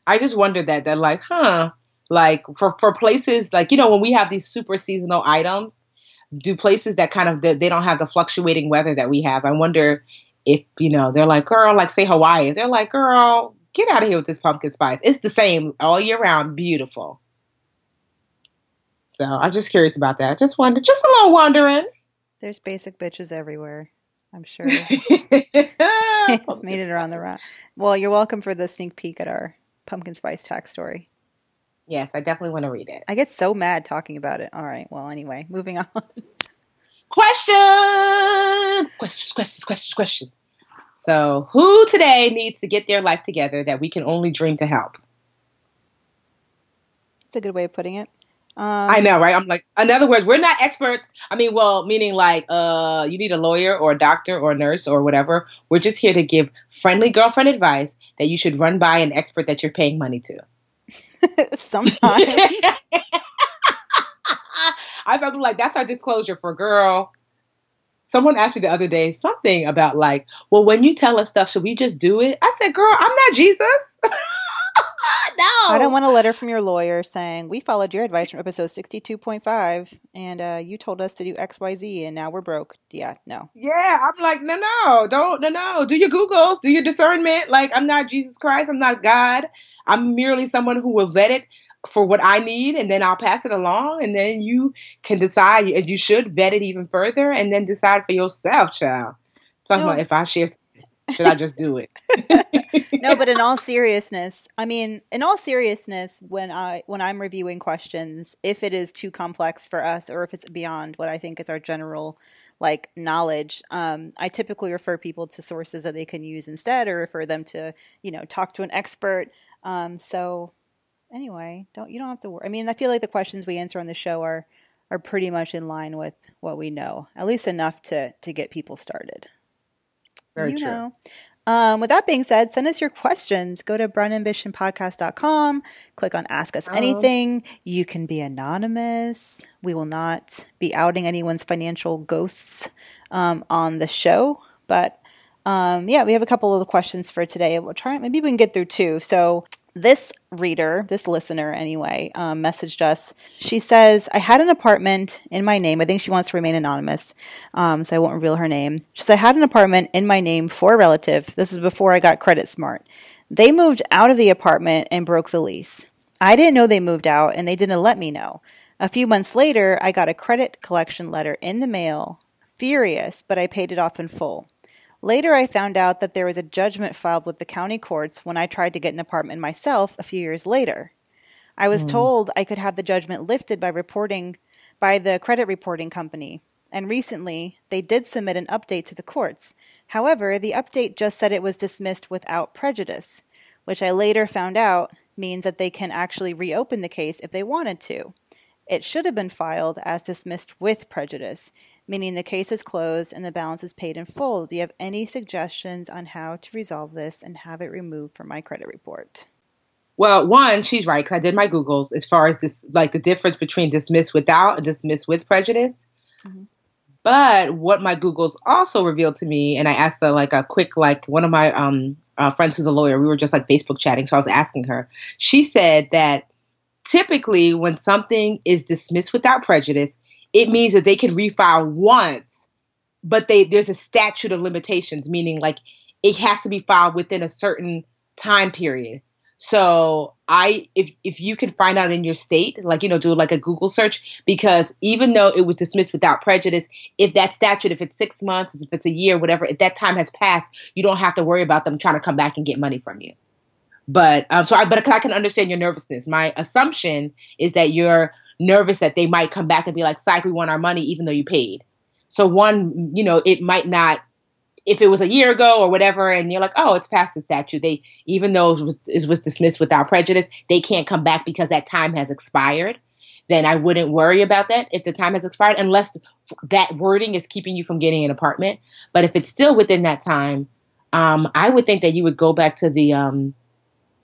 I just wondered that that like, huh? Like for for places like you know when we have these super seasonal items, do places that kind of they don't have the fluctuating weather that we have. I wonder if you know they're like, girl, like say Hawaii, they're like, girl, get out of here with this pumpkin spice. It's the same all year round, beautiful. So I'm just curious about that. I just wonder, just a little wondering. There's basic bitches everywhere. I'm sure. it's made it around the round. Well, you're welcome for the sneak peek at our pumpkin spice tax story. Yes, I definitely want to read it. I get so mad talking about it. All right. Well, anyway, moving on. Question! Questions, questions, questions, questions. So, who today needs to get their life together that we can only dream to help? It's a good way of putting it. Um, I know, right? I'm like, in other words, we're not experts. I mean, well, meaning like, uh, you need a lawyer or a doctor or a nurse or whatever. We're just here to give friendly girlfriend advice that you should run by an expert that you're paying money to. Sometimes. I felt like that's our disclosure for girl. Someone asked me the other day something about like, well, when you tell us stuff, should we just do it? I said, girl, I'm not Jesus. no. I don't want a letter from your lawyer saying we followed your advice from episode sixty-two point five, and uh, you told us to do X, Y, Z, and now we're broke. Yeah, no. Yeah, I'm like, no, no, don't, no, no. Do your Googles, do your discernment. Like, I'm not Jesus Christ. I'm not God. I'm merely someone who will vet it for what I need, and then I'll pass it along, and then you can decide. And you should vet it even further, and then decide for yourself, child. Talking no. about if I share should I just do it? no, but in all seriousness, I mean, in all seriousness, when I when I'm reviewing questions, if it is too complex for us or if it's beyond what I think is our general like knowledge, um, I typically refer people to sources that they can use instead, or refer them to you know talk to an expert. Um, so anyway, don't you don't have to worry. I mean, I feel like the questions we answer on the show are are pretty much in line with what we know, at least enough to to get people started. Very you true. know. Um, with that being said, send us your questions. Go to brownambitionpodcast.com, click on Ask Us Anything. You can be anonymous. We will not be outing anyone's financial ghosts um, on the show. But um, yeah, we have a couple of the questions for today. We'll try, maybe we can get through two. So this reader, this listener anyway, um, messaged us. She says, I had an apartment in my name. I think she wants to remain anonymous, um, so I won't reveal her name. She said, I had an apartment in my name for a relative. This was before I got Credit Smart. They moved out of the apartment and broke the lease. I didn't know they moved out, and they didn't let me know. A few months later, I got a credit collection letter in the mail. Furious, but I paid it off in full. Later, I found out that there was a judgment filed with the county courts when I tried to get an apartment myself a few years later. I was mm. told I could have the judgment lifted by reporting by the credit reporting company, and recently they did submit an update to the courts. However, the update just said it was dismissed without prejudice, which I later found out means that they can actually reopen the case if they wanted to. It should have been filed as dismissed with prejudice, meaning the case is closed and the balance is paid in full. Do you have any suggestions on how to resolve this and have it removed from my credit report? Well, one, she's right because I did my Googles as far as this, like the difference between dismiss without and dismiss with prejudice. Mm-hmm. But what my Googles also revealed to me, and I asked her like a quick, like one of my um, uh, friends who's a lawyer, we were just like Facebook chatting, so I was asking her. She said that typically when something is dismissed without prejudice, it means that they can refile once, but they there's a statute of limitations, meaning like it has to be filed within a certain time period. So I if if you can find out in your state, like you know, do like a Google search, because even though it was dismissed without prejudice, if that statute, if it's six months, if it's a year, whatever, if that time has passed, you don't have to worry about them trying to come back and get money from you. But um, so I but I can understand your nervousness. My assumption is that you're nervous that they might come back and be like, psych, we want our money, even though you paid. So one, you know, it might not, if it was a year ago or whatever, and you're like, oh, it's past the statute, they even though it was, it was dismissed without prejudice, they can't come back because that time has expired. Then I wouldn't worry about that if the time has expired, unless that wording is keeping you from getting an apartment. But if it's still within that time, um, I would think that you would go back to the um,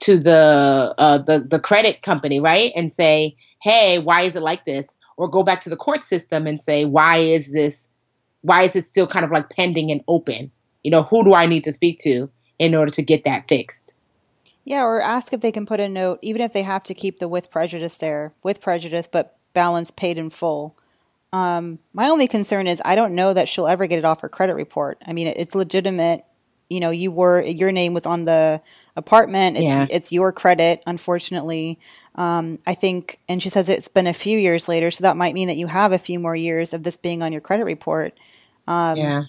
to the uh, the the credit company, right, and say, hey, why is it like this? Or go back to the court system and say, why is this why is it still kind of like pending and open? You know, who do I need to speak to in order to get that fixed? Yeah, or ask if they can put a note, even if they have to keep the with prejudice there, with prejudice, but balance paid in full. Um, my only concern is I don't know that she'll ever get it off her credit report. I mean, it's legitimate. You know, you were your name was on the apartment. It's yeah. it's your credit, unfortunately. Um, I think, and she says it's been a few years later, so that might mean that you have a few more years of this being on your credit report. Um, yeah.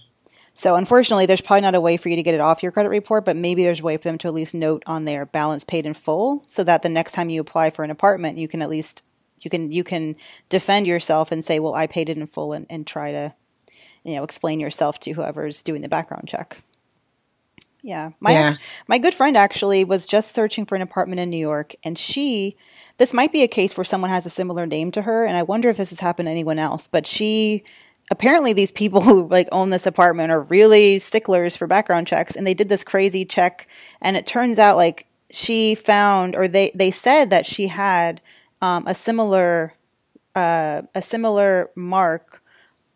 So unfortunately, there's probably not a way for you to get it off your credit report, but maybe there's a way for them to at least note on their balance paid in full, so that the next time you apply for an apartment, you can at least you can you can defend yourself and say, well, I paid it in full, and, and try to you know explain yourself to whoever's doing the background check. Yeah, my yeah. my good friend actually was just searching for an apartment in New York, and she this might be a case where someone has a similar name to her, and I wonder if this has happened to anyone else. But she apparently these people who like own this apartment are really sticklers for background checks and they did this crazy check and it turns out like she found or they they said that she had um, a similar uh, a similar mark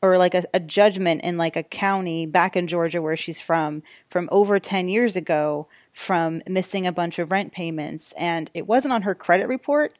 or like a, a judgment in like a county back in Georgia where she's from from over 10 years ago from missing a bunch of rent payments and it wasn't on her credit report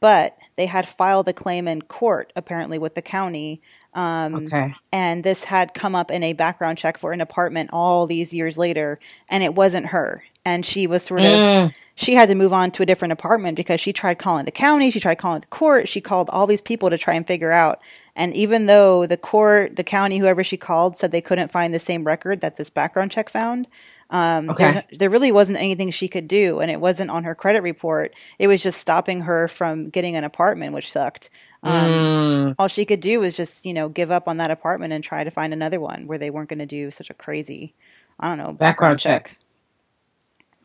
but they had filed a claim in court apparently with the county um, okay. And this had come up in a background check for an apartment all these years later, and it wasn't her. And she was sort mm. of, she had to move on to a different apartment because she tried calling the county, she tried calling the court, she called all these people to try and figure out. And even though the court, the county, whoever she called said they couldn't find the same record that this background check found, um, okay. there, there, really wasn't anything she could do, and it wasn't on her credit report. It was just stopping her from getting an apartment, which sucked. Um, mm. All she could do was just, you know, give up on that apartment and try to find another one where they weren't going to do such a crazy, I don't know, background, background check. check.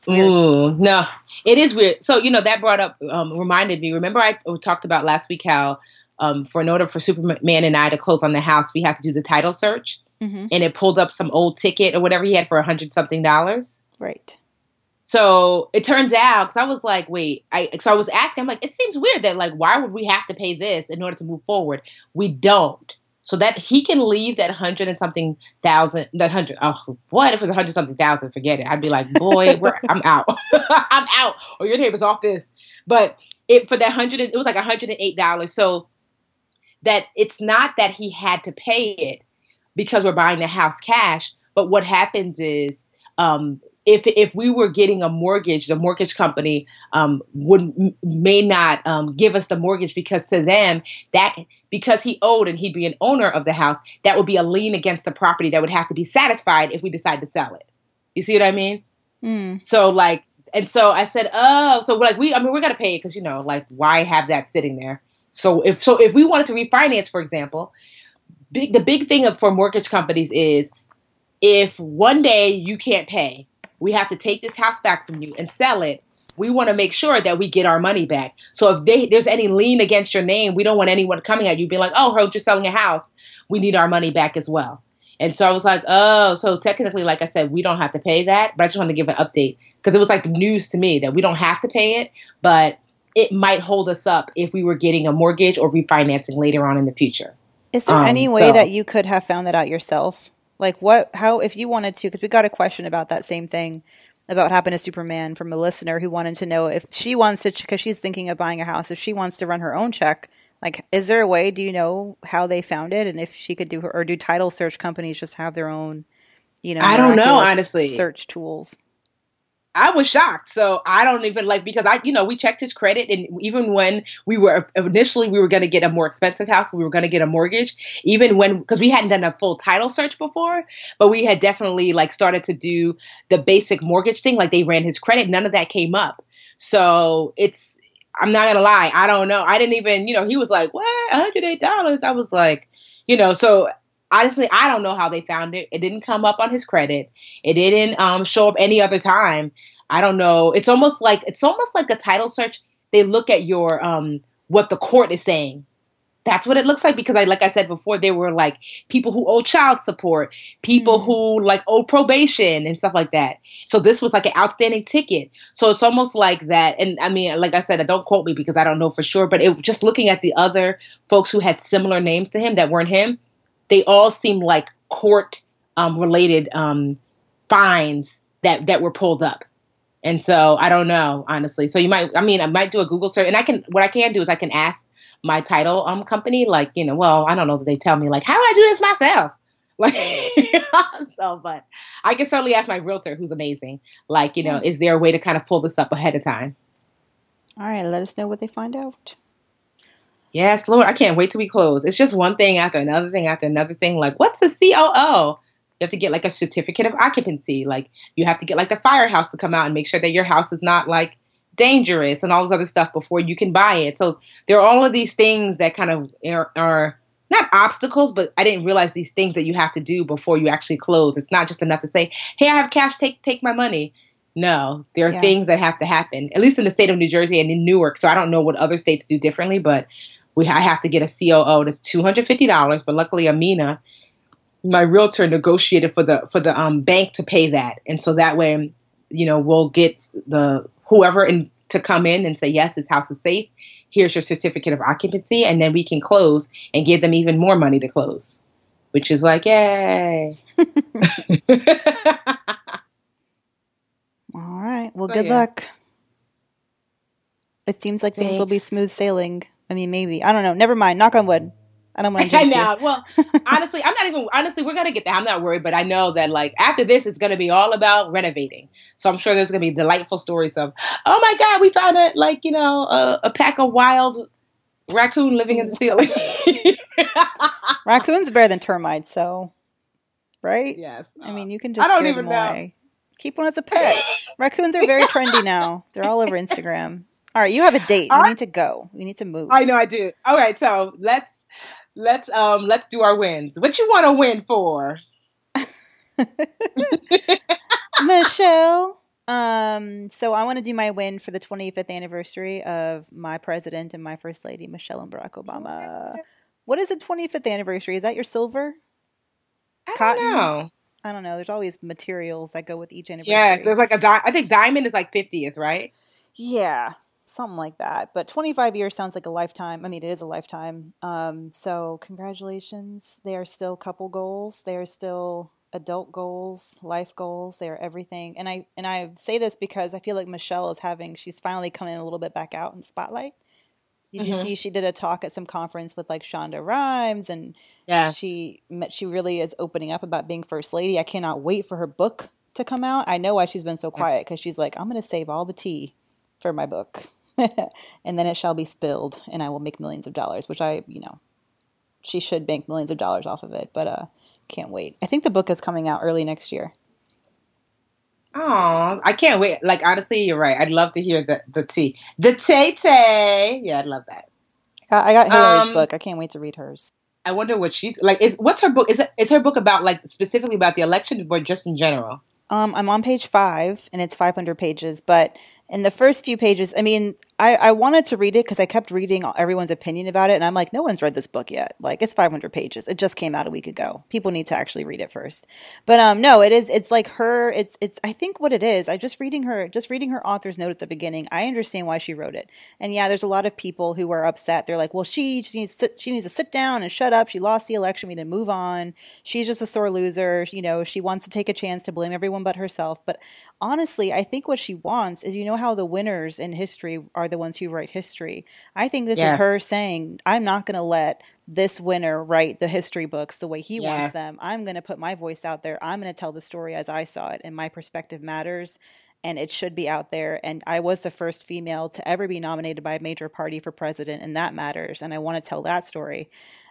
Ooh, no, it is weird. So you know that brought up, um, reminded me. Remember I talked about last week how, um, for in order for Superman and I to close on the house, we had to do the title search, mm-hmm. and it pulled up some old ticket or whatever he had for a hundred something dollars. Right. So it turns out, because I was like, wait, I so I was asking, I'm like, it seems weird that like, why would we have to pay this in order to move forward? We don't. So that he can leave that hundred and something thousand, that hundred. Oh, what if it was a hundred something thousand? Forget it. I'd be like, boy, I'm out. I'm out. Or your neighbor's off this. But it for that hundred, it was like a hundred and eight dollars. So that it's not that he had to pay it because we're buying the house cash. But what happens is um, if if we were getting a mortgage, the mortgage company um, would may not um, give us the mortgage because to them that because he owed and he'd be an owner of the house, that would be a lien against the property that would have to be satisfied if we decide to sell it. You see what I mean? Mm. So like, and so I said, oh, so we're like we, I mean, we're gonna pay it because you know, like, why have that sitting there? So if so, if we wanted to refinance, for example, big the big thing for mortgage companies is if one day you can't pay we have to take this house back from you and sell it. We want to make sure that we get our money back. So if they, there's any lien against your name, we don't want anyone coming at you being like, "Oh, heard you're selling a house. We need our money back as well." And so I was like, "Oh, so technically, like I said, we don't have to pay that." But I just wanted to give an update because it was like news to me that we don't have to pay it, but it might hold us up if we were getting a mortgage or refinancing later on in the future. Is there um, any way so, that you could have found that out yourself? Like what how if you wanted to because we got a question about that same thing about happened to Superman from a listener who wanted to know if she wants to because she's thinking of buying a house if she wants to run her own check like is there a way do you know how they found it and if she could do her or do title search companies just have their own you know I don't know honestly search tools I was shocked. So I don't even like because I, you know, we checked his credit, and even when we were initially we were going to get a more expensive house, we were going to get a mortgage. Even when because we hadn't done a full title search before, but we had definitely like started to do the basic mortgage thing. Like they ran his credit, none of that came up. So it's I'm not gonna lie, I don't know. I didn't even, you know, he was like, "What, 108 dollars?" I was like, you know, so honestly, I don't know how they found it. It didn't come up on his credit. It didn't um, show up any other time. I don't know. It's almost like it's almost like a title search. They look at your um, what the court is saying that's what it looks like because I like I said before they were like people who owe child support, people mm who like owe probation and stuff like that. So this was like an outstanding ticket. So it's almost like that and I mean like I said don't quote me because I don't know for sure but it just looking at the other folks who had similar names to him that weren't him, they all seemed like court um, related um, fines that that were pulled up. And so I don't know, honestly. So you might, I mean, I might do a Google search, and I can. What I can do is I can ask my title um company, like, you know, well, I don't know that they tell me like, how would I do this myself? Like, so, but I can certainly ask my realtor, who's amazing. Like, you know, is there a way to kind of pull this up ahead of time? All right, let us know what they find out. Yes, Lord, I can't wait till we close. It's just one thing after another thing after another thing. Like, what's the COO? You have to get like a certificate of occupancy. Like, you have to get like the firehouse to come out and make sure that your house is not like dangerous and all this other stuff before you can buy it. So there are all of these things that kind of are, are not obstacles, but I didn't realize these things that you have to do before you actually close. It's not just enough to say, "Hey, I have cash. Take take my money." No, there are yeah. things that have to happen. At least in the state of New Jersey and in Newark. So I don't know what other states do differently, but we I have to get a COO that's two hundred fifty dollars. But luckily, Amina, my realtor, negotiated for the for the um, bank to pay that, and so that way, you know, we'll get the whoever in, to come in and say, yes, this house is safe. Here's your certificate of occupancy. And then we can close and give them even more money to close, which is like, yay. All right. Well, so, good yeah. luck. It seems like Thanks. things will be smooth sailing. I mean, maybe. I don't know. Never mind. Knock on wood. I don't want to. I know. Well, honestly, I'm not even. Honestly, we're gonna get that. I'm not worried, but I know that like after this, it's gonna be all about renovating. So I'm sure there's gonna be delightful stories of, oh my god, we found a like you know a, a pack of wild raccoon living in the ceiling. Raccoons are better than termites, so right? Yes. I mean, uh, you can just. I don't even know. Away. Keep one as a pet. Raccoons are very trendy now. They're all over Instagram. All right, you have a date. You need to go. We need to move. I know I do. All right, so let's let's um let's do our wins. What you want to win for? Michelle. Um, so I want to do my win for the 25th anniversary of my president and my first lady, Michelle and Barack Obama. What is the 25th anniversary? Is that your silver? I Cotton? don't know. I don't know. There's always materials that go with each anniversary. Yeah, there's like a di- I think diamond is like 50th, right? Yeah something like that. But 25 years sounds like a lifetime. I mean, it is a lifetime. Um, so congratulations. They are still couple goals. They are still adult goals, life goals. They are everything. And I and I say this because I feel like Michelle is having. She's finally coming a little bit back out in the spotlight. Did mm-hmm. you see she did a talk at some conference with like Shonda Rhimes and yeah. she met she really is opening up about being first lady. I cannot wait for her book to come out. I know why she's been so quiet because she's like, I'm going to save all the tea for my book. and then it shall be spilled, and I will make millions of dollars, which I, you know, she should bank millions of dollars off of it, but uh, can't wait. I think the book is coming out early next year. Oh, I can't wait. Like honestly, you're right. I'd love to hear the the tea, the Tay Tay. Yeah, I'd love that. I got, I got Hillary's um, book. I can't wait to read hers. I wonder what she's like. Is what's her book? Is it is her book about like specifically about the election or just in general? Um, I'm on page five, and it's 500 pages. But in the first few pages, I mean, I, I wanted to read it because I kept reading everyone's opinion about it, and I'm like, no one's read this book yet. Like, it's 500 pages. It just came out a week ago. People need to actually read it first. But um, no, it is. It's like her. It's it's. I think what it is. I just reading her, just reading her author's note at the beginning. I understand why she wrote it. And yeah, there's a lot of people who are upset. They're like, well, she, she needs to she needs to sit down and shut up. She lost the election. We need to move on. She's just a sore loser. You know, she wants to take a chance to blame everyone but herself. But honestly, I think what she wants is, you know, how the winners in history are the ones who write history. I think this yes. is her saying, I'm not going to let this winner write the history books the way he yes. wants them. I'm going to put my voice out there. I'm going to tell the story as I saw it, and my perspective matters. And it should be out there. And I was the first female to ever be nominated by a major party for president, and that matters. And I want to tell that story.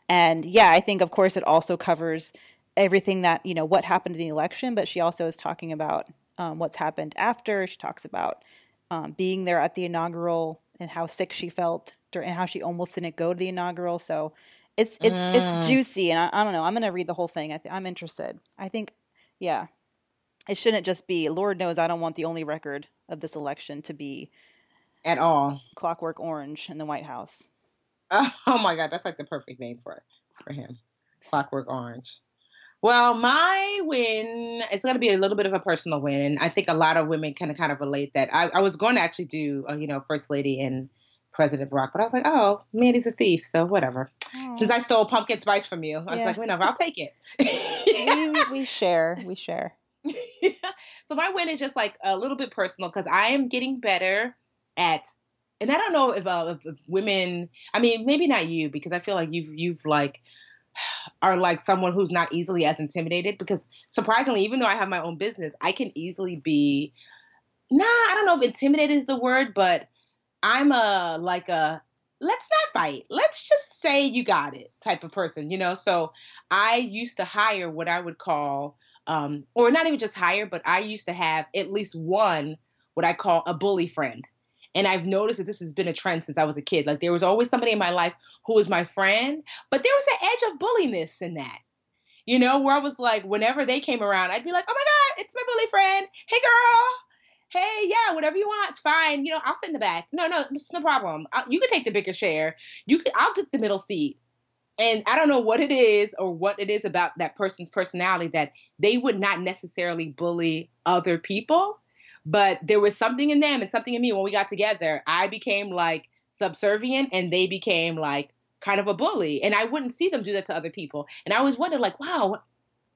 And yeah, I think, of course, it also covers everything that, you know, what happened in the election, but she also is talking about um, what's happened after. She talks about um, being there at the inaugural and how sick she felt and how she almost didn't go to the inaugural. So It's it's mm. it's juicy, and I, I, don't know. I'm going to read the whole thing. I th- I'm interested. I think, yeah, it shouldn't just be. Lord knows, I don't want the only record of this election to be at all Clockwork Orange in the White House. Oh my God, that's like the perfect name for for him, Clockwork Orange. Well, my win, it's going to be a little bit of a personal win. And I think a lot of women can kind of relate that. I, I was going to actually do, uh, you know, First Lady and President Barack, but I was like, oh, Mandi's a thief, so whatever. Aww. Since I stole pumpkin spice from you, I was like, whatever, I'll take it. we, we share, we share. so my win is just like a little bit personal because I am getting better at, and I don't know if, uh, if, if women, I mean, maybe not you because I feel like you've you've like are like someone who's not easily as intimidated because surprisingly, even though I have my own business, I can easily be nah, I don't know if intimidated is the word, but I'm a like a let's not fight. Let's just say you got it type of person, you know? So I used to hire what I would call um or not even just hire, but I used to have at least one what I call a bully friend. And I've noticed that this has been a trend since I was a kid. Like there was always somebody in my life who was my friend, but there was an edge of bulliness in that. You know, where I was like, whenever they came around, I'd be like, oh my God, it's my bully friend. Hey, girl. Hey, yeah, whatever you want, it's fine. You know, I'll sit in the back. No, no, it's no problem. I, you can take the bigger share. You can, I'll get the middle seat. And I don't know what it is or what it is about that person's personality that they would not necessarily bully other people but there was something in them and something in me when we got together. I became like subservient and they became like kind of a bully. And I wouldn't see them do that to other people. And I always wondered, like, wow,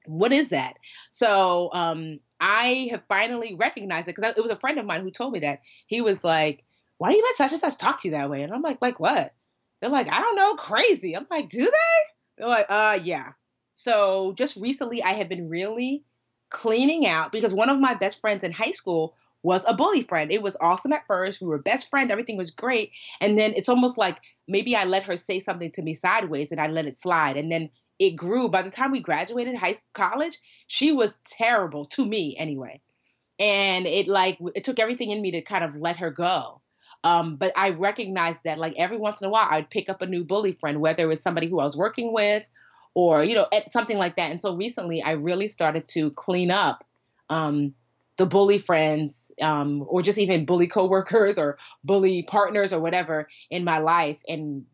what is that? So um, I have finally recognized it because it was a friend of mine who told me that. He was like, why do you let such and such talk to you that way? And I'm like, like what? They're like, I don't know, crazy. I'm like, do they? They're like, uh, yeah. So just recently, I have been really cleaning out because one of my best friends in high school was a bully friend. It was awesome at first. We were best friends. Everything was great. And then it's almost like maybe I let her say something to me sideways and I let it slide. And then it grew. By the time we graduated high school, college, she was terrible to me anyway. And it like it took everything in me to kind of let her go. Um, but I recognized that like every once in a while I'd pick up a new bully friend, whether it was somebody who I was working with or you know something like that. And so recently I really started to clean up um, the bully friends um, or just even bully coworkers or bully partners or whatever in my life and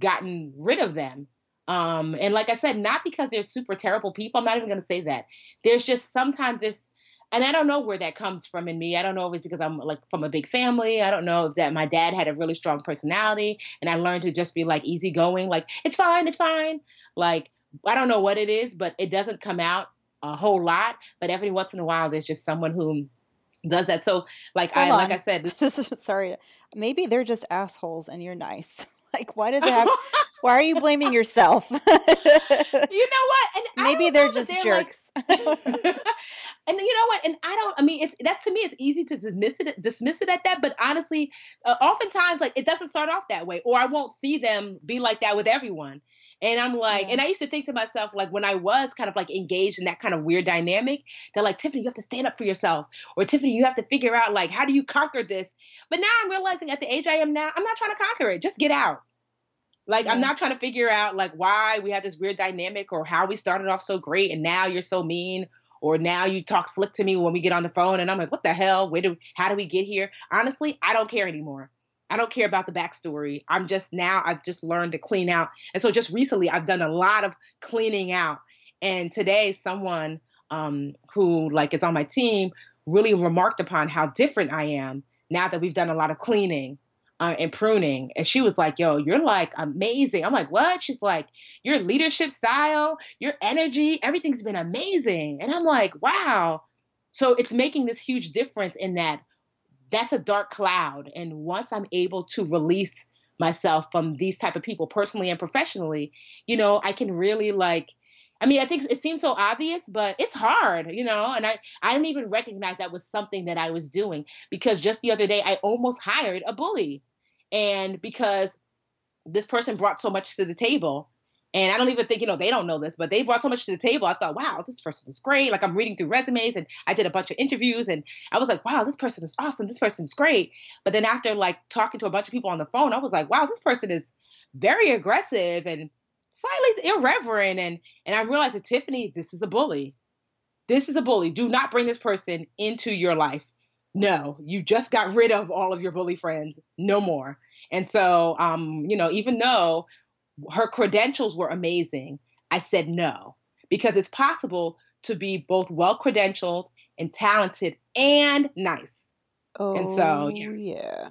gotten rid of them. Um, and like I said, not because they're super terrible people. I'm not even going to say that. There's just sometimes there's, and I don't know where that comes from in me. I don't know if it's because I'm like from a big family. I don't know if that my dad had a really strong personality and I learned to just be like easygoing, like it's fine, it's fine. Like I don't know what it is, but it doesn't come out a whole lot, but every once in a while there's just someone who does that. So like Hold I on. like I said, this- just sorry, maybe they're just assholes and you're nice. like why does it have? why are you blaming yourself? you know what? And maybe they're just they're jerks. Like- and you know what? And I don't. I mean, it's that to me. It's easy to dismiss it, dismiss it at that. But honestly, uh, oftentimes, like it doesn't start off that way, or I won't see them be like that with everyone. And I'm like, and mm-hmm. I used to think to myself, like when I was kind of like engaged in that kind of weird dynamic, they're like, Tiffany, you have to stand up for yourself. Or Tiffany, you have to figure out like how do you conquer this? But now I'm realizing at the age I am now, I'm not trying to conquer it. Just get out. Like. I'm not trying to figure out like why we have this weird dynamic or how we started off so great and now you're so mean or now you talk slick to me when we get on the phone and I'm like, what the hell? Where do how do we get here? Honestly, I don't care anymore. I don't care about the backstory. I'm just now, I've just learned to clean out. And so just recently, I've done a lot of cleaning out. And today, someone um, who like is on my team really remarked upon how different I am now that we've done a lot of cleaning uh, and pruning. And she was like, yo, you're like amazing. I'm like, what? She's like, your leadership style, your energy, everything's been amazing. And I'm like, wow. So it's making this huge difference in that that's a dark cloud. And once I'm able to release myself from these type of people personally and professionally, you know, I can really like I mean, I think it seems so obvious, but it's hard, you know, and I, I didn't even recognize that was something that I was doing because just the other day I almost hired a bully. And because this person brought so much to the table, and I don't even think, you know, they don't know this, but they brought so much to the table. I thought, wow, this person is great. Like I'm reading through resumes and I did a bunch of interviews and I was like, wow, this person is awesome. This person's great. But then after like talking to a bunch of people on the phone, I was like, wow, this person is very aggressive and slightly irreverent and and I realized that Tiffany, this is a bully. This is a bully. Do not bring this person into your life. No, you just got rid of all of your bully friends. No more. And so, um, you know, even though her credentials were amazing, I said no because it's possible to be both well credentialed and talented and nice. Oh, and so yeah, yeah.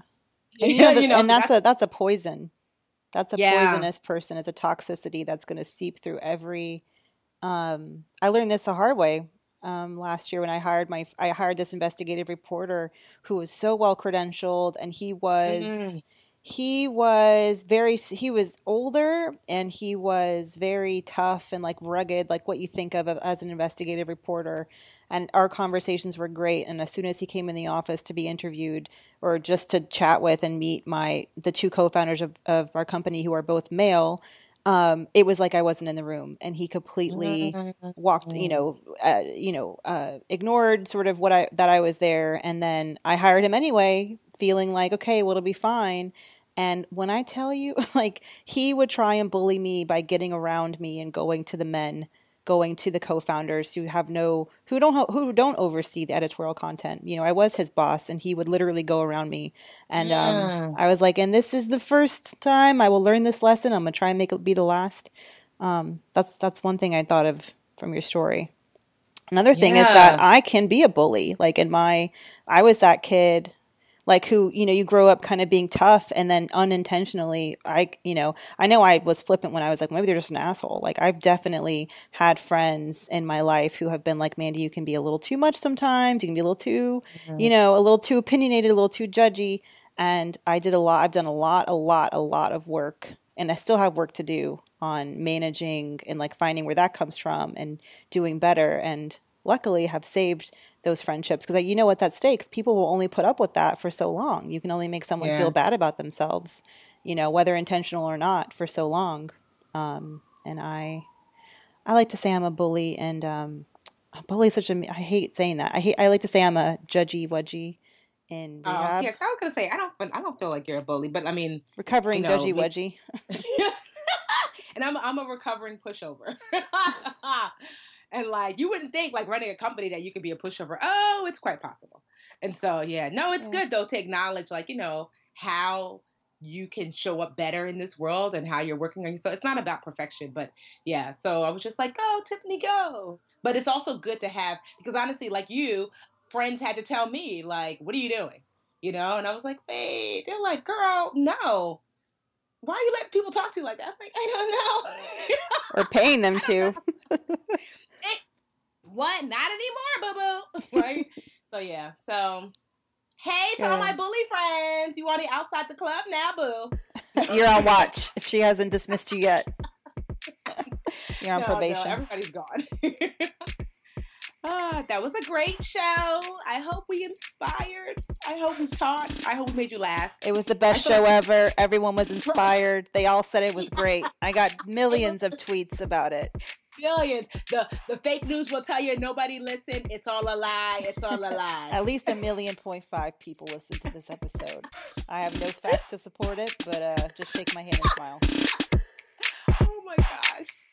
And, you know, the, you know, and that's, that's, a that's a poison. That's a yeah. poisonous person. It's a toxicity that's going to seep through every. Um, I learned this the hard way um, last year when I hired my I hired this investigative reporter who was so well credentialed, and he was. Mm-hmm he was very he was older and he was very tough and like rugged like what you think of as an investigative reporter. And our conversations were great. And as soon as he came in the office to be interviewed or just to chat with and meet my the two co-founders of, of our company who are both male um, it was like I wasn't in the room, and he completely walked, you know, uh, you know, uh, ignored sort of what I that I was there, and then I hired him anyway, feeling like okay, well, it'll be fine. And when I tell you, like, he would try and bully me by getting around me and going to the men, going to the co-founders who have no, who don't, who don't oversee the editorial content. You know, I was his boss, and he would literally go around me. And yeah. um, I was like, and this is the first time I will learn this lesson. I'm gonna try and make it be the last. Um, that's that's one thing I thought of from your story. Another thing yeah. is that I can be a bully. Like in my, I was that kid like who you know you grow up kind of being tough and then unintentionally i you know i know i was flippant when i was like maybe they're just an asshole. Like i've definitely had friends in my life who have been like Mandi you can be a little too much sometimes. You can be a little too mm-hmm. you know a little too opinionated a little too judgy. And i did a lot i've done a lot a lot a lot of work and i still have work to do on managing and like finding where that comes from and doing better. And luckily have saved those friendships because you know what's at stake. People will only put up with that for so long. You can only make someone yeah. feel bad about themselves, you know, whether intentional or not, for so long. Um, and I, I like to say I'm a bully, and um, a bully is such a. I hate saying that. I hate. I like to say I'm a judgy wudgy. In oh, rehab. Oh yes, I was gonna say I don't. I don't feel like you're a bully, but I mean recovering you know, judgy wudgy. and I'm I'm a recovering pushover. And like you wouldn't think like running a company that you could be a pushover. Oh, it's quite possible. And so yeah, no, it's yeah. good though to acknowledge like, you know, how you can show up better in this world and how you're working on you. So it's not about perfection, but yeah. So I was just like, go, Tiffany, go. But it's also good to have because honestly, like you, friends had to tell me, like, what are you doing? You know, and I was like, wait, they're like, girl, no. Why are you letting people talk to you like that? I'm like, I don't know. or paying them to. what? Not anymore, boo boo. right? so yeah. So hey to all my bully friends, you want to outside the club now, boo? You're on watch if she hasn't dismissed you yet. You're on no, probation. No, everybody's gone. Ah, that was a great show. I hope we inspired. I hope we taught. I hope we made you laugh. It was the best show ever. Everyone was inspired. They all said it was great. I got millions of tweets about it million. The the fake news will tell you nobody listened. It's all a lie. It's all a lie. At least a million point five people listened to this episode. I have no facts to support it, but uh, just shake my hand and smile. Oh my gosh.